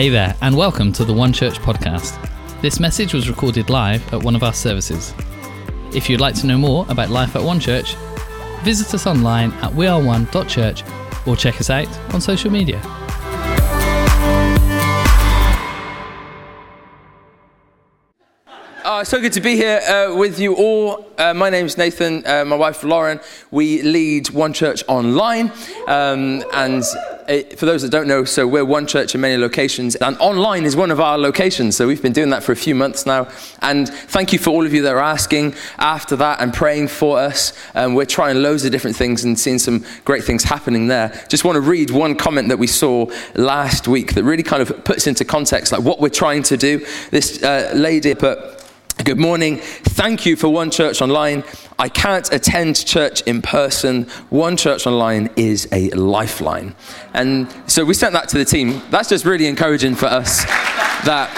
Hey there, and welcome to the One Church podcast. This message was recorded live at one of our services. If you'd like to know more about life at One Church, visit us online at weareone.church or check us out on social media. Oh, so good to be here uh, with you all. Uh, my name's Nathan, uh, my wife Lauren. We lead One Church online. Um, and it, for those that don't know, so we're One Church in many locations, and online is one of our locations. So we've been doing that for a few months now. And thank you for all of you that are asking after that and praying for us. Um, we're trying loads of different things and seeing some great things happening there. Just want to read one comment that we saw last week that really kind of puts into context like what we're trying to do. This uh, lady put, Good morning. Thank you for One Church Online. I can't attend church in person. One Church Online is a lifeline. And so we sent that to the team. That's just really encouraging for us that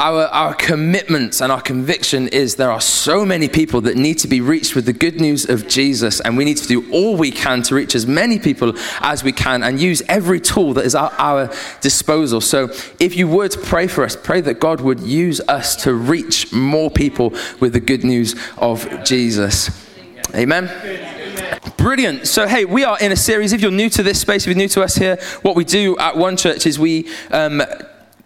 our, our commitment and our conviction is there are so many people that need to be reached with the good news of Jesus, and we need to do all we can to reach as many people as we can and use every tool that is at our disposal. So, if you would pray for us, pray that God would use us to reach more people with the good news of Jesus. Amen. Brilliant. So, hey, we are in a series. If you're new to this space, if you're new to us here, what we do at One Church is we um,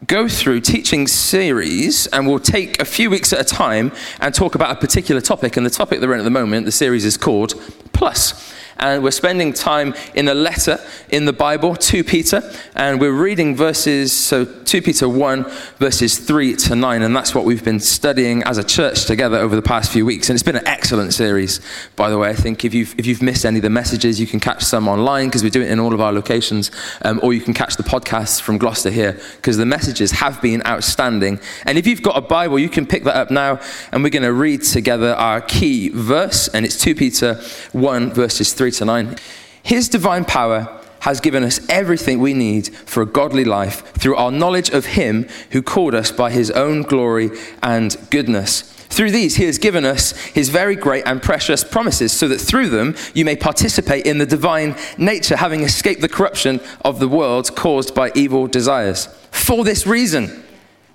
go through teaching series and we'll take a few weeks at a time and talk about a particular topic. And the topic that we're in at the moment, the series is called Plus and we're spending time in a letter in the Bible, 2 Peter, and we're reading verses, so 2 Peter 1, verses 3 to 9, and that's what we've been studying as a church together over the past few weeks. And it's been an excellent series, by the way. I think if you've, if you've missed any of the messages, you can catch some online because we do it in all of our locations, um, or you can catch the podcasts from Gloucester here because the messages have been outstanding. And if you've got a Bible, you can pick that up now, and we're going to read together our key verse, and it's 2 Peter 1, verses 3 to 9. His divine power has given us everything we need for a godly life through our knowledge of Him who called us by His own glory and goodness. Through these, He has given us His very great and precious promises, so that through them you may participate in the divine nature, having escaped the corruption of the world caused by evil desires. For this reason,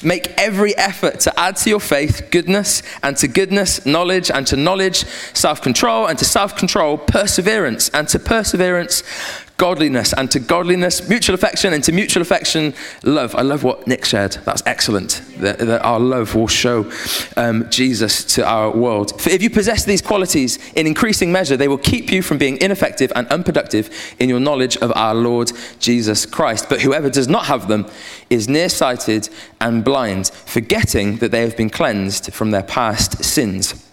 Make every effort to add to your faith goodness, and to goodness, knowledge, and to knowledge, self control, and to self control, perseverance, and to perseverance, godliness, and to godliness, mutual affection, and to mutual affection, love. I love what Nick shared. That's excellent. That, that our love will show um, Jesus to our world. For if you possess these qualities in increasing measure, they will keep you from being ineffective and unproductive in your knowledge of our Lord Jesus Christ. But whoever does not have them is nearsighted and blind, forgetting that they have been cleansed from their past sins.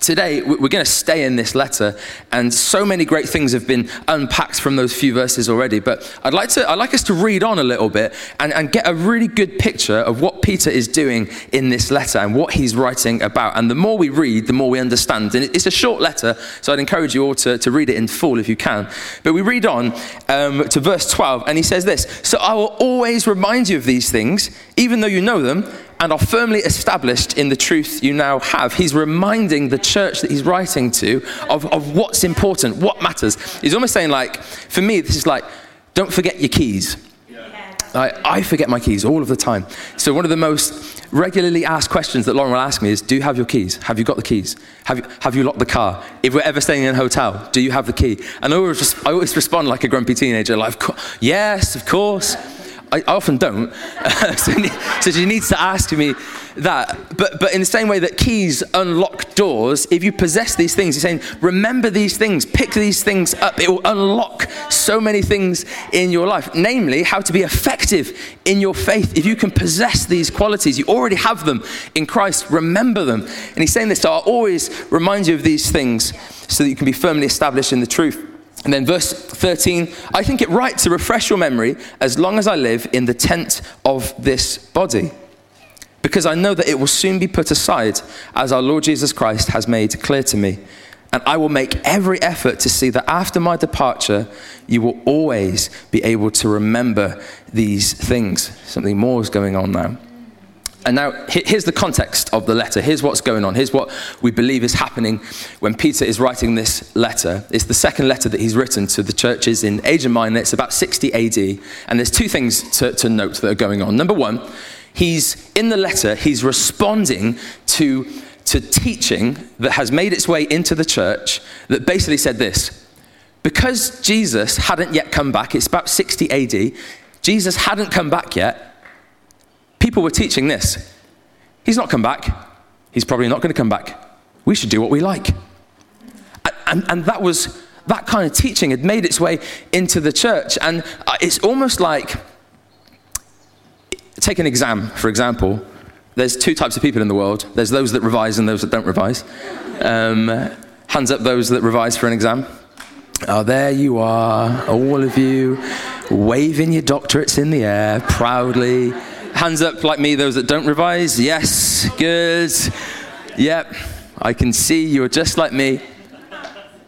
Today, we're going to stay in this letter, and so many great things have been unpacked from those few verses already. But I'd like, to, I'd like us to read on a little bit and, and get a really good picture of what Peter is doing in this letter and what he's writing about. And the more we read, the more we understand. And it's a short letter, so I'd encourage you all to, to read it in full if you can. But we read on um, to verse 12, and he says this So I will always remind you of these things, even though you know them and are firmly established in the truth you now have. He's reminding the church that he's writing to of, of what's important, what matters. He's almost saying, like, for me, this is like, don't forget your keys. I, I forget my keys all of the time. So, one of the most regularly asked questions that Lauren will ask me is Do you have your keys? Have you got the keys? Have you, have you locked the car? If we're ever staying in a hotel, do you have the key? And I always, I always respond like a grumpy teenager, like, Yes, of course. I, often don't. so, so she needs to ask me that. But, but in the same way that keys unlock doors, if you possess these things, he's saying, remember these things, pick these things up. It will unlock so many things in your life, namely, how to be effective in your faith. If you can possess these qualities, you already have them in Christ, remember them. And he's saying this, so I'll always remind you of these things so that you can be firmly established in the truth. And then verse 13, I think it right to refresh your memory as long as I live in the tent of this body. Because I know that it will soon be put aside, as our Lord Jesus Christ has made clear to me. And I will make every effort to see that after my departure, you will always be able to remember these things. Something more is going on now. And now, here's the context of the letter. Here's what's going on. Here's what we believe is happening when Peter is writing this letter. It's the second letter that he's written to the churches in Asia Minor. It's about 60 AD. And there's two things to, to note that are going on. Number one, he's in the letter, he's responding to, to teaching that has made its way into the church that basically said this because Jesus hadn't yet come back, it's about 60 AD, Jesus hadn't come back yet people were teaching this. He's not come back. He's probably not going to come back. We should do what we like. And, and, and that was that kind of teaching had made its way into the church. And uh, it's almost like take an exam, for example. There's two types of people in the world there's those that revise and those that don't revise. Um, hands up, those that revise for an exam. Oh, there you are, all of you, waving your doctorates in the air proudly. Hands up like me, those that don't revise. Yes, good. Yep, I can see you're just like me.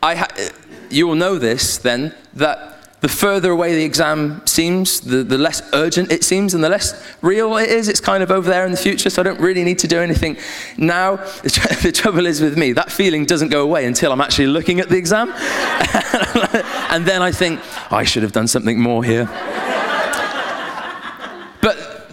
I ha- you will know this then that the further away the exam seems, the, the less urgent it seems, and the less real it is. It's kind of over there in the future, so I don't really need to do anything now. The, the trouble is with me, that feeling doesn't go away until I'm actually looking at the exam. and then I think, I should have done something more here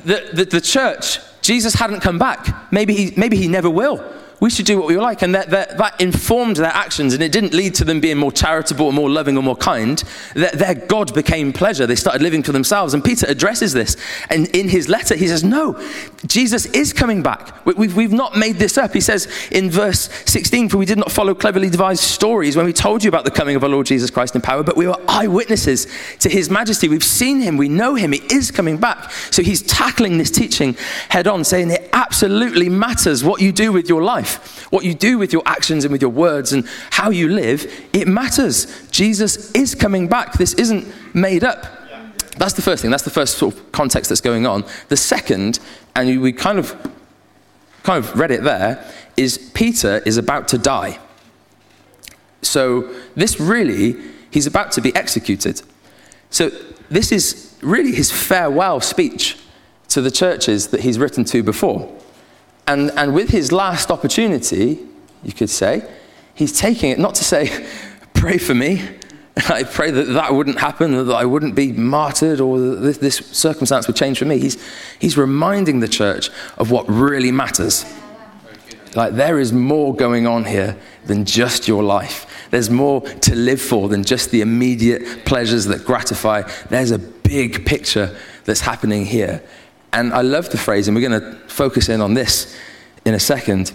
the, the, the church, Jesus hadn't come back. Maybe he, maybe he never will we should do what we like. And that, that, that, informed their actions, and it didn't lead to them being more charitable or more loving or more kind. That their God became pleasure. They started living for themselves. And Peter addresses this. And in his letter, he says, No, Jesus is coming back. We've, we've not made this up. He says in verse 16, For we did not follow cleverly devised stories when we told you about the coming of our Lord Jesus Christ in power, but we were eyewitnesses to his majesty. We've seen him. We know him. He is coming back. So he's tackling this teaching head on, saying it absolutely matters what you do with your life life, what you do with your actions and with your words and how you live, it matters. Jesus is coming back. This isn't made up. That's the first thing. That's the first sort of context that's going on. The second, and we kind of kind of read it there, is Peter is about to die. So this really, he's about to be executed. So this is really his farewell speech to the churches that he's written to before. And, and with his last opportunity, you could say, he's taking it not to say, pray for me. I pray that that wouldn't happen, that I wouldn't be martyred, or this, this circumstance would change for me. He's, he's reminding the church of what really matters. Like, there is more going on here than just your life. There's more to live for than just the immediate pleasures that gratify. There's a big picture that's happening here. And I love the phrase, and we're going to focus in on this in a second.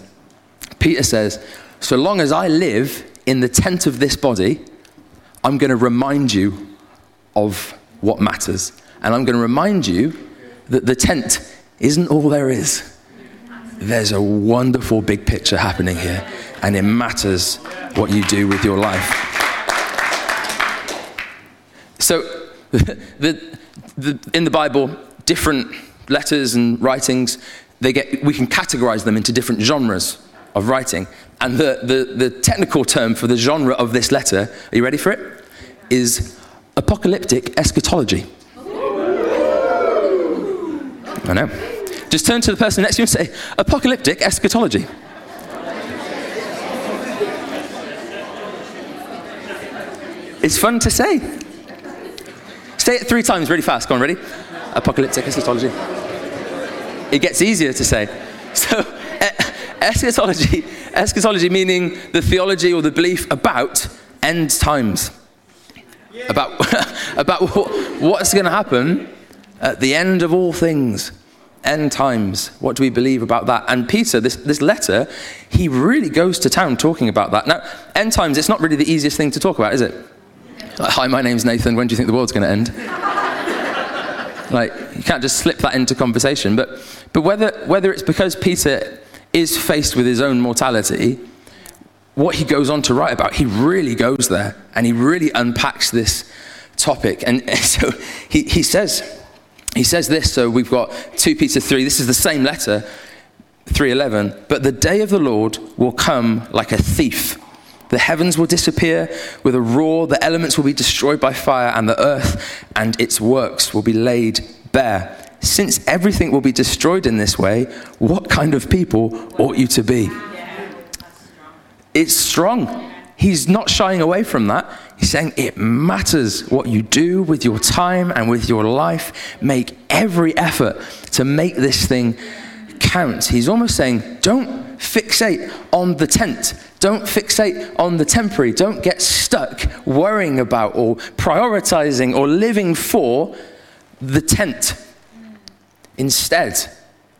Peter says, So long as I live in the tent of this body, I'm going to remind you of what matters. And I'm going to remind you that the tent isn't all there is. There's a wonderful big picture happening here, and it matters what you do with your life. So, the, the, in the Bible, different letters and writings, they get, we can categorize them into different genres of writing. And the, the, the technical term for the genre of this letter, are you ready for it? Is apocalyptic eschatology. I know. Just turn to the person next to you and say, apocalyptic eschatology. It's fun to say. Say it three times really fast. Go on, ready? Apocalyptic eschatology it gets easier to say. So, eschatology, eschatology meaning the theology or the belief about end times, about, about what, what's going to happen at the end of all things. End times. What do we believe about that? And Peter, this, this letter, he really goes to town talking about that. Now, end times, it's not really the easiest thing to talk about, is it? Like, Hi, my name's Nathan. When do you think the world's going to end? Like, you can't just slip that into conversation. But, but whether, whether it's because Peter is faced with his own mortality, what he goes on to write about, he really goes there and he really unpacks this topic. And so he, he says, he says this, so we've got 2 Peter 3, this is the same letter, 3:11, but the day of the Lord will come like a thief. The heavens will disappear with a roar, the elements will be destroyed by fire, and the earth and its works will be laid bare. Since everything will be destroyed in this way, what kind of people ought you to be? It's strong. He's not shying away from that. He's saying it matters what you do with your time and with your life. Make every effort to make this thing count. He's almost saying, don't fixate on the tent. Don't fixate on the temporary. Don't get stuck worrying about or prioritizing or living for the tent. Instead,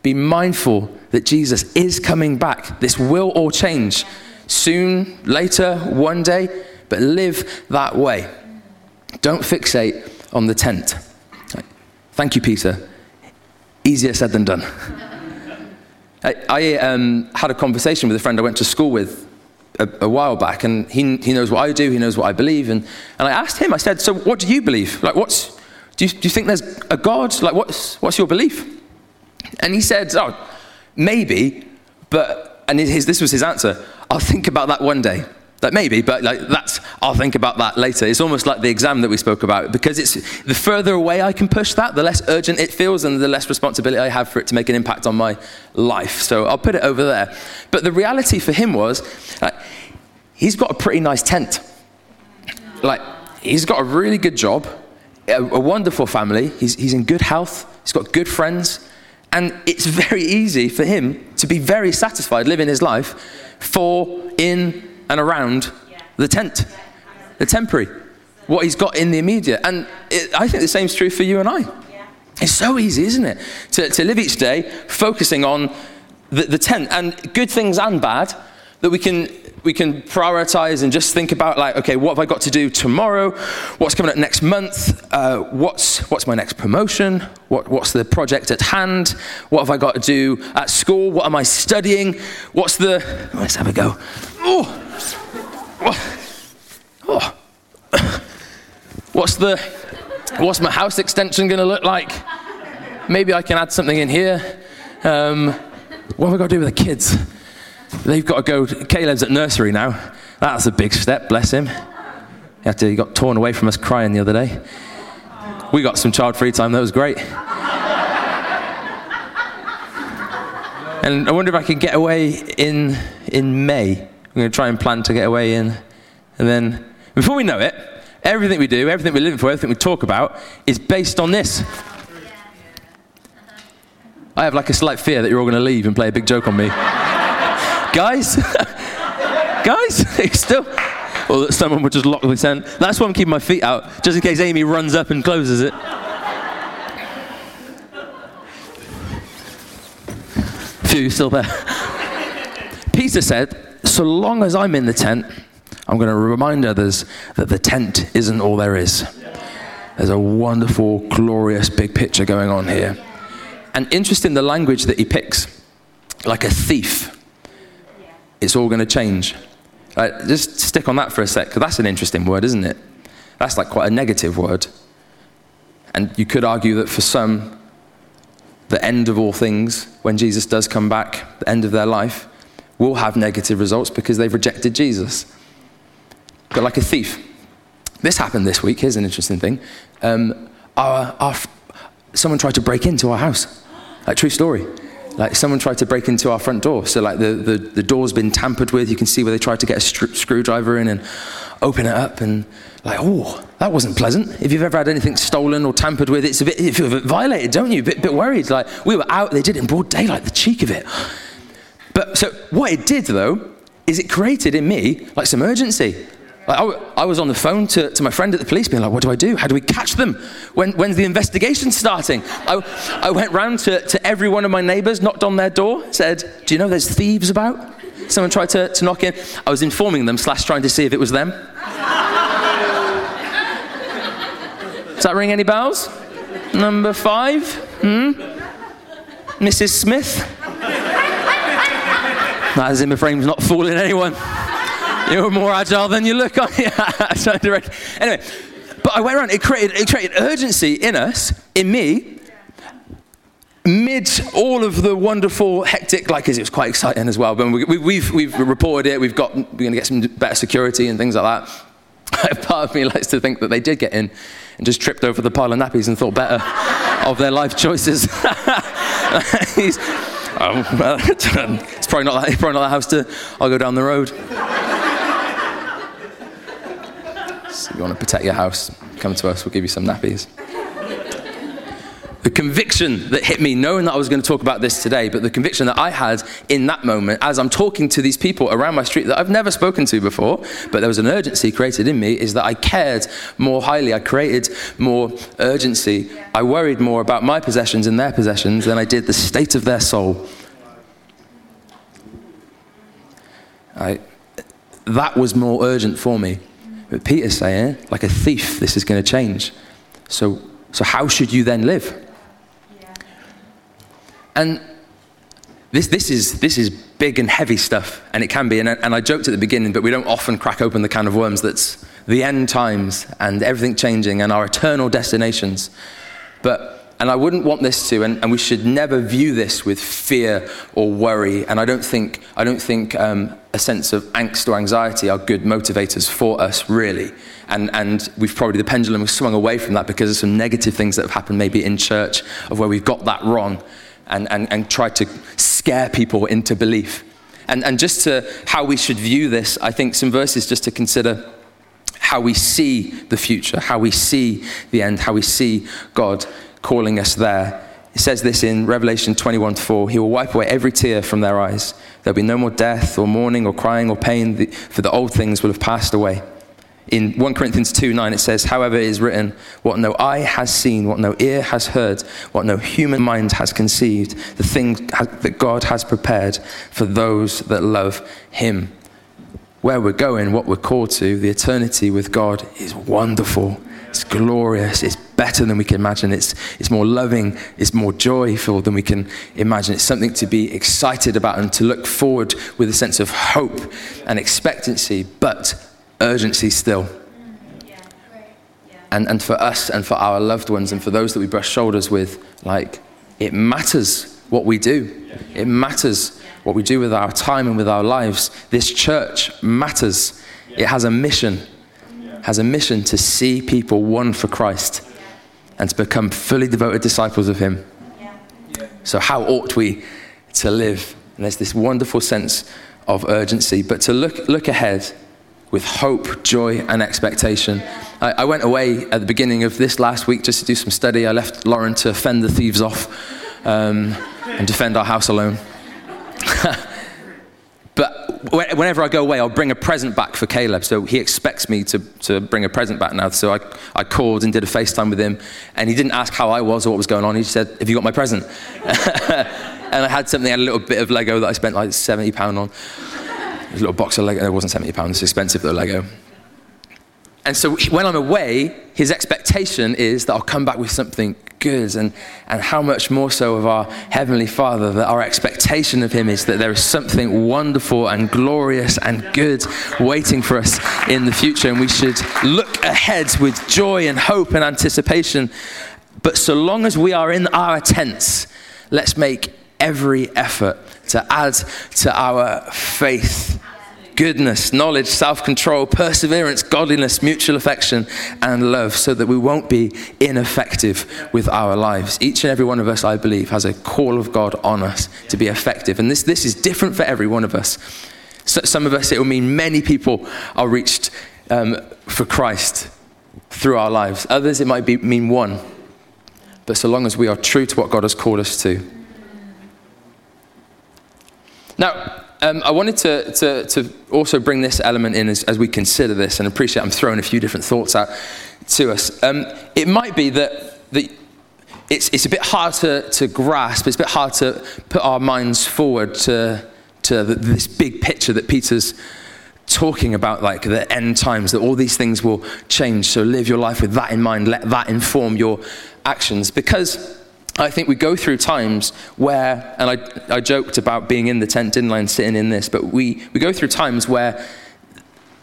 be mindful that Jesus is coming back. This will all change soon, later, one day, but live that way. Don't fixate on the tent. Thank you, Peter. Easier said than done. I, I um, had a conversation with a friend I went to school with a, a, while back, and he, he knows what I do, he knows what I believe. And, and I asked him, I said, So what do you believe? Like, what's, do you, do you think there's a God? Like, what's, what's your belief? And he said, Oh, maybe, but, and his, this was his answer I'll think about that one day. Like maybe, but like that's, I'll think about that later. It's almost like the exam that we spoke about because it's the further away I can push that, the less urgent it feels and the less responsibility I have for it to make an impact on my life. So I'll put it over there. But the reality for him was, like, he's got a pretty nice tent. Like, he's got a really good job, a, a wonderful family, he's, he's in good health, he's got good friends, and it's very easy for him to be very satisfied living his life for, in, and around the tent, the temporary, what he's got in the immediate. And it, I think the same is true for you and I. It's so easy, isn't it? To, to live each day focusing on the, the tent and good things and bad that we can we can prioritize and just think about like okay what have i got to do tomorrow? What's coming up next month? Uh, what's what's my next promotion? What, what's the project at hand? What have i got to do at school? What am i studying? What's the let's have a go. Oh, oh. what's the what's my house extension going to look like? Maybe i can add something in here. Um, what have i got to do with the kids They've got to go. Caleb's at nursery now. That's a big step, bless him. He, he got torn away from us crying the other day. We got some child free time, that was great. and I wonder if I can get away in, in May. I'm going to try and plan to get away in. And then, before we know it, everything we do, everything we're living for, everything we talk about is based on this. I have like a slight fear that you're all going to leave and play a big joke on me guys, guys, it's still. Or that someone would just lock the tent. That's why I'm keeping my feet out, just in case Amy runs up and closes it. Few still there. Peter said, So long as I'm in the tent, I'm going to remind others that the tent isn't all there is. There's a wonderful, glorious big picture going on here. And interesting the language that he picks like a thief it's all going to change. Uh, just stick on that for a sec, because that's an interesting word, isn't it? That's like quite a negative word. And you could argue that for some, the end of all things, when Jesus does come back, the end of their life, will have negative results because they've rejected Jesus. But like a thief. This happened this week. Here's an interesting thing. Um, our, our, someone tried to break into our house. Like, true story like someone tried to break into our front door. So like the, the, the door's been tampered with. You can see where they tried to get a screwdriver in and open it up and like, oh, that wasn't pleasant. If you've ever had anything stolen or tampered with, it's a bit, you feel a bit violated, don't you? A bit, bit worried. Like we were out, they did it in broad daylight, the cheek of it. But so what it did though, is it created in me like some urgency. I, I, was on the phone to, to my friend at the police being like, what do I do? How do we catch them? When, when's the investigation starting? I, I went round to, to every one of my neighbours, knocked on their door, said, do you know there's thieves about? Someone tried to, to knock in. I was informing them slash trying to see if it was them. Does that ring any bells? Number five? Hmm? Mrs. Smith? That Zimmer frame's not fooling anyone. You're more agile than you look, aren't you? anyway, but I went around, it created, it created urgency in us, in me, mid all of the wonderful, hectic, like, it was quite exciting as well. But we, have we, we've, we've reported it, we've got, we're going to get some better security and things like that. Part of me likes to think that they did get in and just tripped over the pile of nappies and thought better of their life choices. Oh, well, it's probably not, that, probably not that house to, I'll go down the road. So you want to protect your house, come to us, we'll give you some nappies the conviction that hit me, knowing that I was going to talk about this today, but the conviction that I had in that moment as I'm talking to these people around my street that I've never spoken to before, but there was an urgency created in me, is that I cared more highly. I created more urgency. I worried more about my possessions and their possessions than I did the state of their soul. I, that was more urgent for me. But Peter's saying, like a thief, this is going to change. So, so how should you then live? And this, this, is, this is big and heavy stuff, and it can be. And, and I joked at the beginning, but we don't often crack open the can of worms that's the end times and everything changing and our eternal destinations. But and I wouldn't want this to, and, and, we should never view this with fear or worry. And I don't think, I don't think um, a sense of angst or anxiety are good motivators for us, really. And, and we've probably, the pendulum has swung away from that because of some negative things that have happened maybe in church of where we've got that wrong and, and, and try to scare people into belief. And, and just to how we should view this, I think some verses just to consider how we see the future, how we see the end, how we see God calling us there. It says this in Revelation 21 4 He will wipe away every tear from their eyes. There'll be no more death, or mourning, or crying, or pain, for the old things will have passed away in 1 Corinthians 2 9, it says, However, it is written, What no eye has seen, what no ear has heard, what no human mind has conceived, the things that God has prepared for those that love Him. Where we're going, what we're called to, the eternity with God is wonderful. It's glorious. It's better than we can imagine. It's, it's more loving. It's more joyful than we can imagine. It's something to be excited about and to look forward with a sense of hope and expectancy. But urgency still. And, and for us and for our loved ones and for those that we brush shoulders with, like, it matters what we do. It matters what we do with our time and with our lives. This church matters. It has a mission, has a mission to see people won for Christ and to become fully devoted disciples of Him. So, how ought we to live? And there's this wonderful sense of urgency, but to look, look ahead with hope, joy, and expectation. I, I, went away at the beginning of this last week just to do some study. I left Lauren to fend the thieves off um, and defend our house alone. whenever I go away, I'll bring a present back for Caleb. So he expects me to, to bring a present back now. So I, I called and did a FaceTime with him, and he didn't ask how I was or what was going on. He said, Have you got my present? and I had something, I had a little bit of Lego that I spent like £70 on a little box of Lego. It wasn't seventy pounds. It's expensive though Lego. And so when I'm away, his expectation is that I'll come back with something good. And, and how much more so of our Heavenly Father, that our expectation of Him is that there is something wonderful and glorious and good waiting for us in the future. And we should look ahead with joy and hope and anticipation. But so long as we are in our tents, let's make every effort to add to our faith goodness, knowledge, self control, perseverance, godliness, mutual affection, and love, so that we won't be ineffective with our lives. Each and every one of us, I believe, has a call of God on us to be effective. And this, this is different for every one of us. So some of us, it will mean many people are reached um, for Christ through our lives. Others, it might be, mean one. But so long as we are true to what God has called us to, now, um, I wanted to, to, to, also bring this element in as, as, we consider this and appreciate I'm throwing a few different thoughts out to us. Um, it might be that, that it's, it's a bit hard to, to grasp, it's a bit hard to put our minds forward to, to the, this big picture that Peter's talking about, like the end times, that all these things will change. So live your life with that in mind, let that inform your actions. Because I think we go through times where, and I, I joked about being in the tent, didn't I, and sitting in this, but we, we go through times where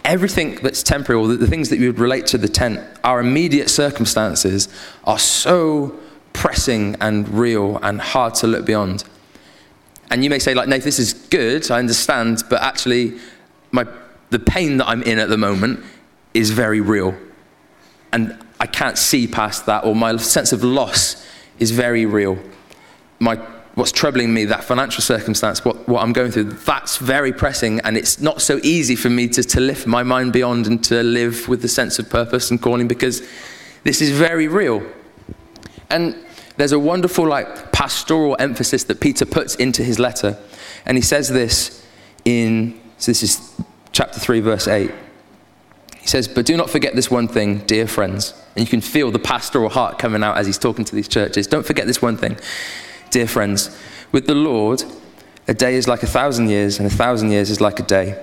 everything that's temporary, or the, the things that you would relate to the tent, our immediate circumstances are so pressing and real and hard to look beyond. And you may say, like, Nate, this is good, I understand, but actually, my, the pain that I'm in at the moment is very real. And I can't see past that, or my sense of loss is very real. My, what's troubling me, that financial circumstance, what, what I'm going through, that's very pressing, and it's not so easy for me to, to lift my mind beyond and to live with the sense of purpose and calling because this is very real. And there's a wonderful, like, pastoral emphasis that Peter puts into his letter. And he says this in, so this is chapter 3, verse 8. He says, But do not forget this one thing, dear friends. And you can feel the pastoral heart coming out as he's talking to these churches. Don't forget this one thing, dear friends. With the Lord, a day is like a thousand years, and a thousand years is like a day.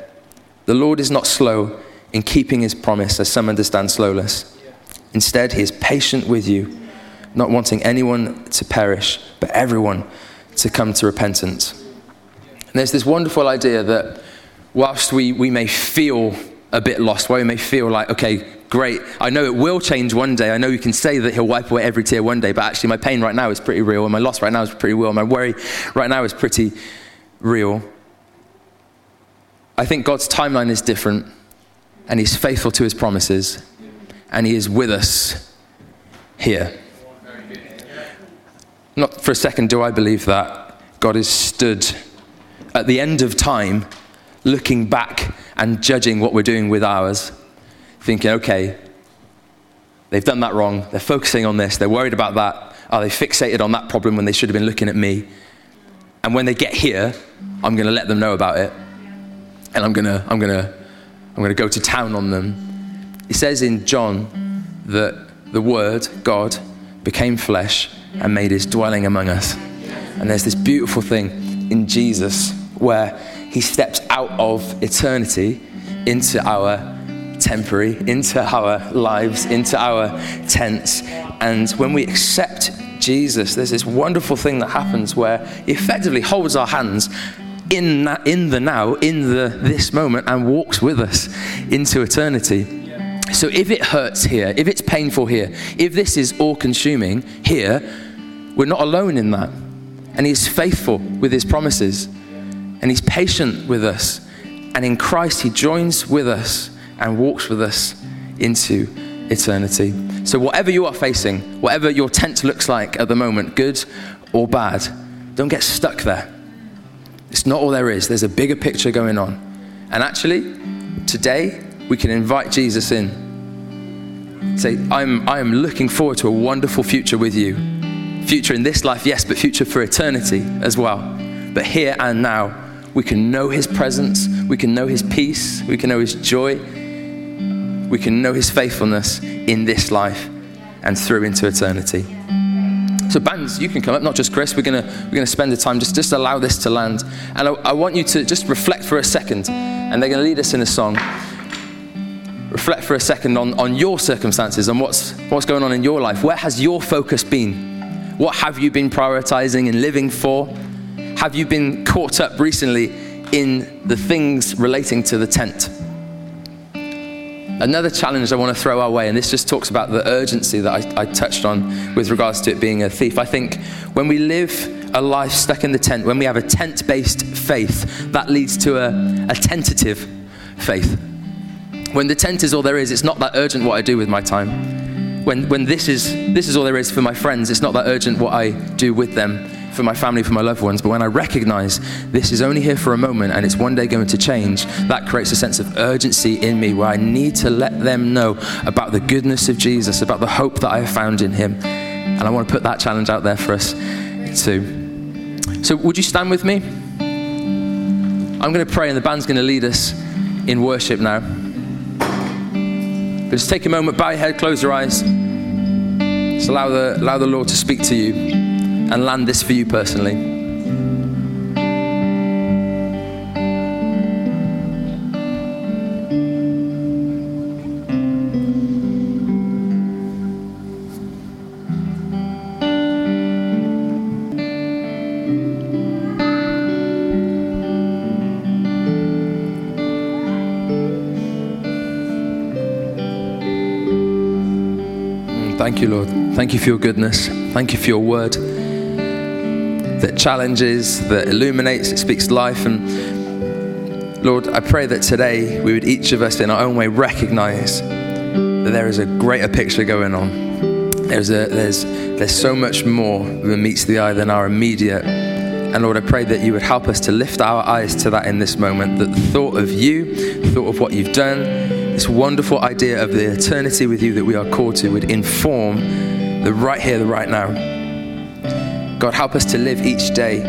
The Lord is not slow in keeping his promise, as some understand slowness. Instead, he is patient with you, not wanting anyone to perish, but everyone to come to repentance. And there's this wonderful idea that whilst we, we may feel a bit lost, where we may feel like, okay, great, I know it will change one day. I know you can say that he'll wipe away every tear one day, but actually my pain right now is pretty real, and my loss right now is pretty real, and my worry right now is pretty real. I think God's timeline is different, and he's faithful to his promises, and he is with us here. Not for a second do I believe that God is stood at the end of time, looking back and judging what we're doing with ours, thinking, okay, they've done that wrong. They're focusing on this. They're worried about that. Are they fixated on that problem when they should have been looking at me? And when they get here, I'm going to let them know about it. And I'm going to, I'm going to, I'm going to go to town on them. It says in John that the Word, God, became flesh and made his dwelling among us. And there's this beautiful thing in Jesus where he steps out of eternity into our temporary, into our lives, into our tents. And when we accept Jesus, there's this wonderful thing that happens where he effectively holds our hands in, that, in the now, in the this moment, and walks with us into eternity. So if it hurts here, if it's painful here, if this is all consuming here, we're not alone in that. And he's faithful with his promises and He's patient with us. And in Christ, He joins with us and walks with us into eternity. So, whatever you are facing, whatever your tent looks like at the moment, good or bad, don't get stuck there. It's not all there is, there's a bigger picture going on. And actually, today, we can invite Jesus in. Say, I'm, I am looking forward to a wonderful future with you. Future in this life, yes, but future for eternity as well. But here and now, we can know His presence, we can know His peace, we can know His joy, we can know His faithfulness in this life and through into eternity. So, bands, you can come up, not just Chris. We're gonna we're gonna spend the time, just, just allow this to land. And I, I want you to just reflect for a second, and they're going to lead us in a song. Reflect for a second on, on your circumstances and what's, what's going on in your life. Where has your focus been? What have you been prioritizing and living for? Have you been caught up recently in the things relating to the tent? Another challenge I want to throw our way, and this just talks about the urgency that I, I, touched on with regards to it being a thief. I think when we live a life stuck in the tent, when we have a tent based faith, that leads to a, a tentative faith. When the tent is all there is, it's not that urgent what I do with my time. When, when this, is, this is all there is for my friends, it's not that urgent what I do with them for my family, for my loved ones. But when I recognize this is only here for a moment and it's one day going to change, that creates a sense of urgency in me where I need to let them know about the goodness of Jesus, about the hope that I have found in Him. And I want to put that challenge out there for us too. So, would you stand with me? I'm going to pray, and the band's going to lead us in worship now. But just take a moment, bow your head, close your eyes. Just allow the, allow the Lord to speak to you and land this for you personally. Mm, thank you, Lord. Thank you for your goodness. Thank you for your word that challenges, that illuminates, it speaks life. And Lord, I pray that today we would each of us in our own way recognize that there is a greater picture going on. There's, a, there's, there's so much more that meets the eye than our immediate. And Lord, I pray that you would help us to lift our eyes to that in this moment, that the thought of you, the thought of what you've done, this wonderful idea of the eternity with you that we are called to would inform the right here, the right now. God, help us to live each day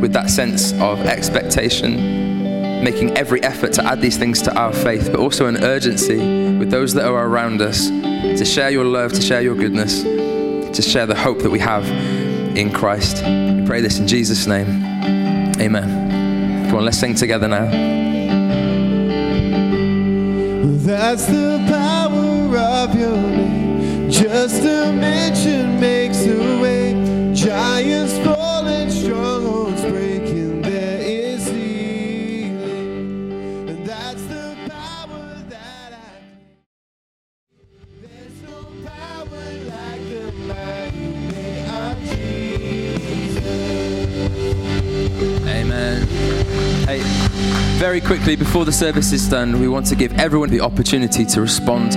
with that sense of expectation, making every effort to add these things to our faith, but also an urgency with those that are around us to share your love, to share your goodness, to share the hope that we have in Christ. We pray this in Jesus' name. Amen. Come on, let's sing together now. That's the power of your name. Just a mention makes a way. Giants fall and strongholds breaking. There is healing. And that's the power that I. There's no power like the mighty name of Jesus. Amen. Hey, very quickly before the service is done, we want to give everyone the opportunity to respond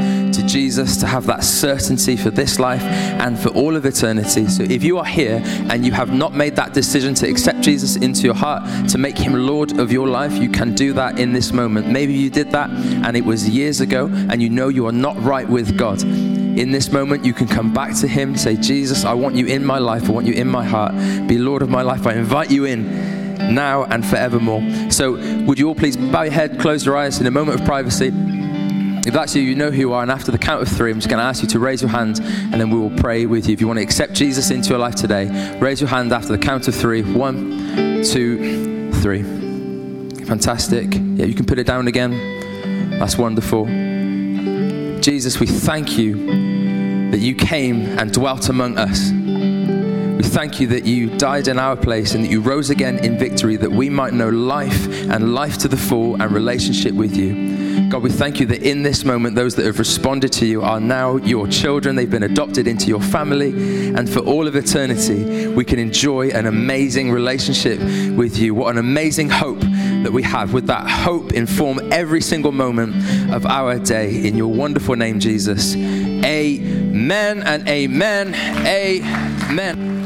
Jesus, to have that certainty for this life and for all of eternity. So if you are here and you have not made that decision to accept Jesus into your heart, to make him Lord of your life, you can do that in this moment. Maybe you did that and it was years ago and you know you are not right with God. In this moment, you can come back to Him, say, Jesus, I want you in my life. I want you in my heart. Be Lord of my life. I invite you in now and forevermore. So, would you all please bow your head, close your eyes in a moment of privacy? If that's you, you know who you are. And after the count of three, I'm just going to ask you to raise your hand and then we will pray with you. If you want to accept Jesus into your life today, raise your hand after the count of three. One, two, three. Fantastic. Yeah, you can put it down again. That's wonderful. Jesus, we thank you that you came and dwelt among us. We thank you that you died in our place and that you rose again in victory that we might know life and life to the full and relationship with you. God, we thank you that in this moment, those that have responded to you are now your children. They've been adopted into your family. And for all of eternity, we can enjoy an amazing relationship with you. What an amazing hope that we have. With that hope, inform every single moment of our day. In your wonderful name, Jesus. Amen and amen. Amen.